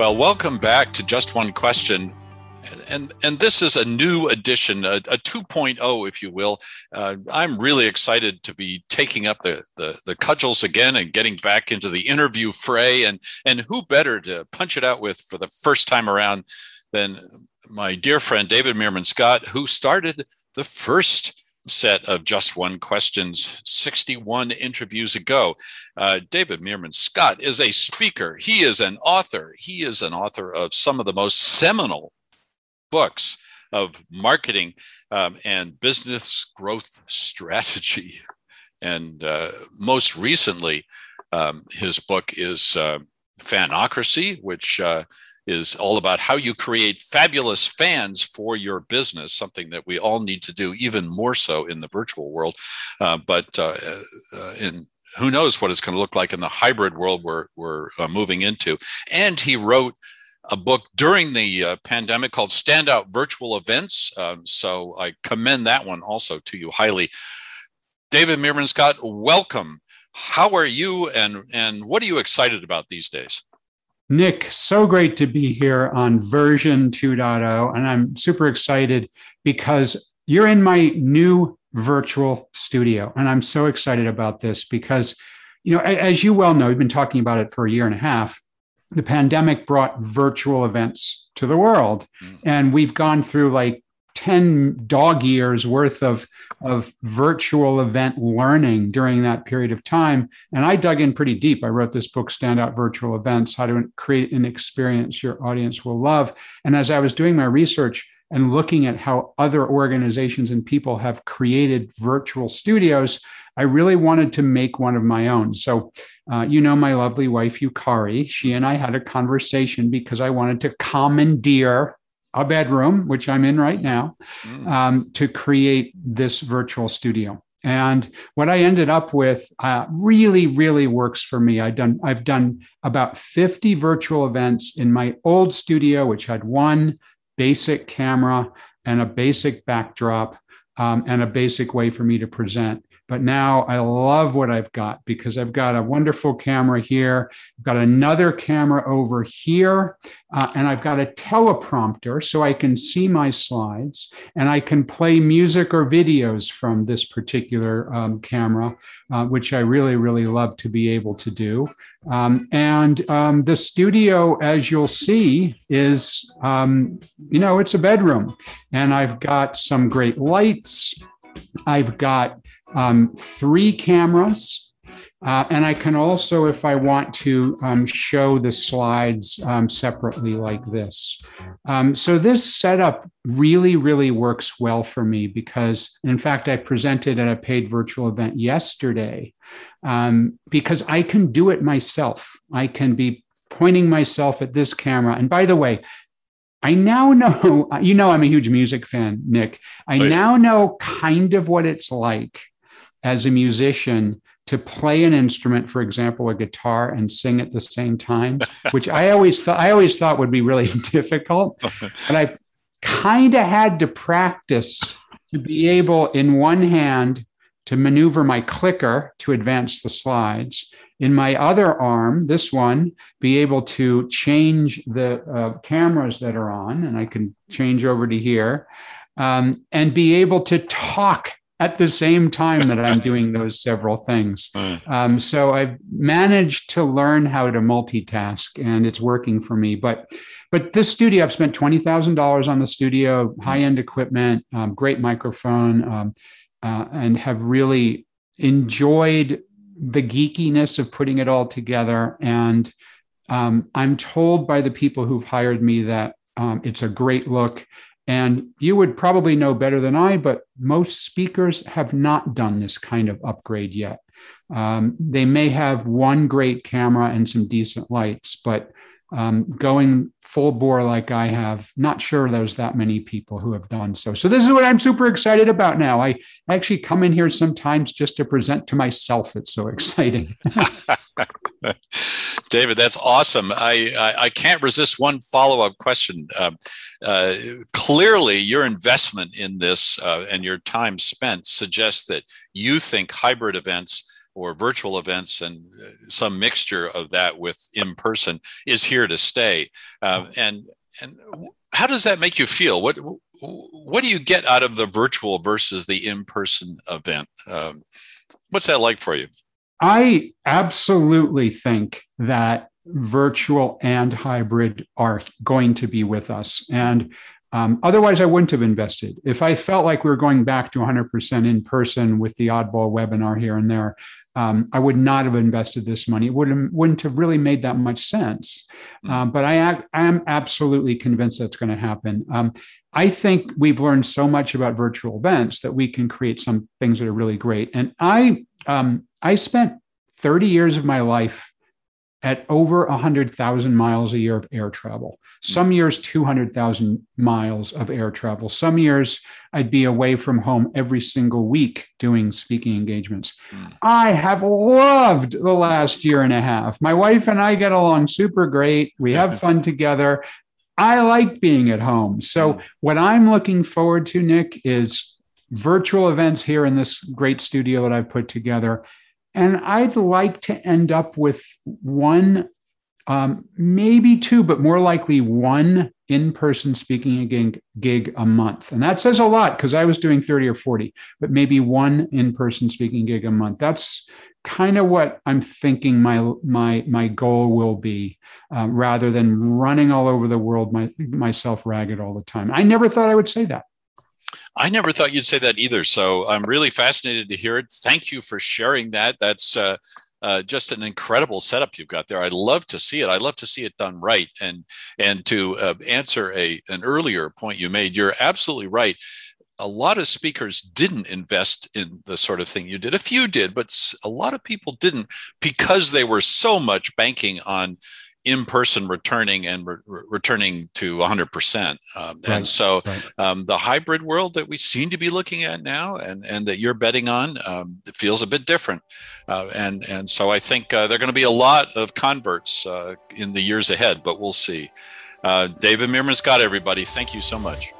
Well, welcome back to Just One Question. And, and this is a new edition, a, a 2.0, if you will. Uh, I'm really excited to be taking up the, the, the cudgels again and getting back into the interview fray. And, and who better to punch it out with for the first time around than my dear friend David Meerman Scott, who started the first set of Just One Questions 61 interviews ago. Uh, David Meerman Scott is a speaker, he is an author, he is an author of some of the most seminal books of marketing um, and business growth strategy. And uh, most recently, um, his book is uh, Fanocracy, which uh, is all about how you create fabulous fans for your business, something that we all need to do even more so in the virtual world. Uh, but uh, uh, in who knows what it's going to look like in the hybrid world we're, we're uh, moving into. And he wrote a book during the uh, pandemic called Standout Virtual Events. Um, so I commend that one also to you highly. David Meerman Scott, welcome. How are you and, and what are you excited about these days? Nick, so great to be here on version 2.0. And I'm super excited because you're in my new virtual studio. And I'm so excited about this because, you know, as you well know, we've been talking about it for a year and a half. The pandemic brought virtual events to the world. Mm. And we've gone through like 10 dog years worth of, of virtual event learning during that period of time. And I dug in pretty deep. I wrote this book, Standout Virtual Events How to Create an Experience Your Audience Will Love. And as I was doing my research, and looking at how other organizations and people have created virtual studios, I really wanted to make one of my own. So, uh, you know, my lovely wife, Yukari, she and I had a conversation because I wanted to commandeer a bedroom, which I'm in right now, mm. um, to create this virtual studio. And what I ended up with uh, really, really works for me. I've done, I've done about 50 virtual events in my old studio, which had one basic camera and a basic backdrop um, and a basic way for me to present. But now I love what I've got because I've got a wonderful camera here. I've got another camera over here, uh, and I've got a teleprompter so I can see my slides and I can play music or videos from this particular um, camera, uh, which I really, really love to be able to do. Um, and um, the studio, as you'll see, is, um, you know, it's a bedroom. And I've got some great lights. I've got um, three cameras. Uh, and I can also, if I want to, um, show the slides um, separately like this. Um, so this setup really, really works well for me because, in fact, I presented at a paid virtual event yesterday um, because I can do it myself. I can be pointing myself at this camera. And by the way, I now know, you know, I'm a huge music fan, Nick. I oh, now know kind of what it's like as a musician to play an instrument, for example, a guitar, and sing at the same time, which I always thought I always thought would be really difficult. But I've kind of had to practice to be able, in one hand, to maneuver my clicker to advance the slides. In my other arm, this one, be able to change the uh, cameras that are on, and I can change over to here, um, and be able to talk at the same time that I'm doing those several things. Um, so I've managed to learn how to multitask, and it's working for me. But but this studio, I've spent twenty thousand dollars on the studio, high end equipment, um, great microphone, um, uh, and have really enjoyed the geekiness of putting it all together. And um, I'm told by the people who've hired me that um, it's a great look and you would probably know better than I, but most speakers have not done this kind of upgrade yet. Um, they may have one great camera and some decent lights, but um, going full bore like I have, not sure there's that many people who have done so. So this is what I'm super excited about now. I actually come in here sometimes just to present to myself. It's so exciting. David, that's awesome. I, I, I can't resist one follow up question. Uh, uh, clearly, your investment in this uh, and your time spent suggests that you think hybrid events or virtual events and uh, some mixture of that with in person is here to stay. Uh, and and how does that make you feel? What what do you get out of the virtual versus the in person event? Um, what's that like for you? I absolutely think that virtual and hybrid are going to be with us. And um, otherwise, I wouldn't have invested. If I felt like we were going back to 100% in person with the oddball webinar here and there, um, I would not have invested this money. It wouldn't, wouldn't have really made that much sense. Hmm. Um, but I, I am absolutely convinced that's going to happen. Um, I think we've learned so much about virtual events that we can create some things that are really great. And I, um, I spent 30 years of my life at over 100,000 miles a year of air travel. Some hmm. years, 200,000 miles of air travel. Some years, I'd be away from home every single week doing speaking engagements. Mm. I have loved the last year and a half. My wife and I get along super great. We have fun together. I like being at home. So, mm. what I'm looking forward to, Nick, is virtual events here in this great studio that I've put together and I'd like to end up with one, um, maybe two, but more likely one in person speaking gig, gig a month. And that says a lot because I was doing 30 or 40, but maybe one in person speaking gig a month. That's kind of what I'm thinking my my my goal will be, uh, rather than running all over the world my, myself ragged all the time. I never thought I would say that. I never thought you'd say that either. So I'm really fascinated to hear it. Thank you for sharing that. That's uh, uh, just an incredible setup you've got there. I love to see it. I love to see it done right. And and to uh, answer a an earlier point you made, you're absolutely right. A lot of speakers didn't invest in the sort of thing you did. A few did, but a lot of people didn't because they were so much banking on in person returning and re- returning to 100%. Um, right. And so right. um, the hybrid world that we seem to be looking at now and, and that you're betting on, um, it feels a bit different. Uh, and, and so I think uh, there are going to be a lot of converts uh, in the years ahead, but we'll see. Uh, David Meerman Scott, everybody, thank you so much.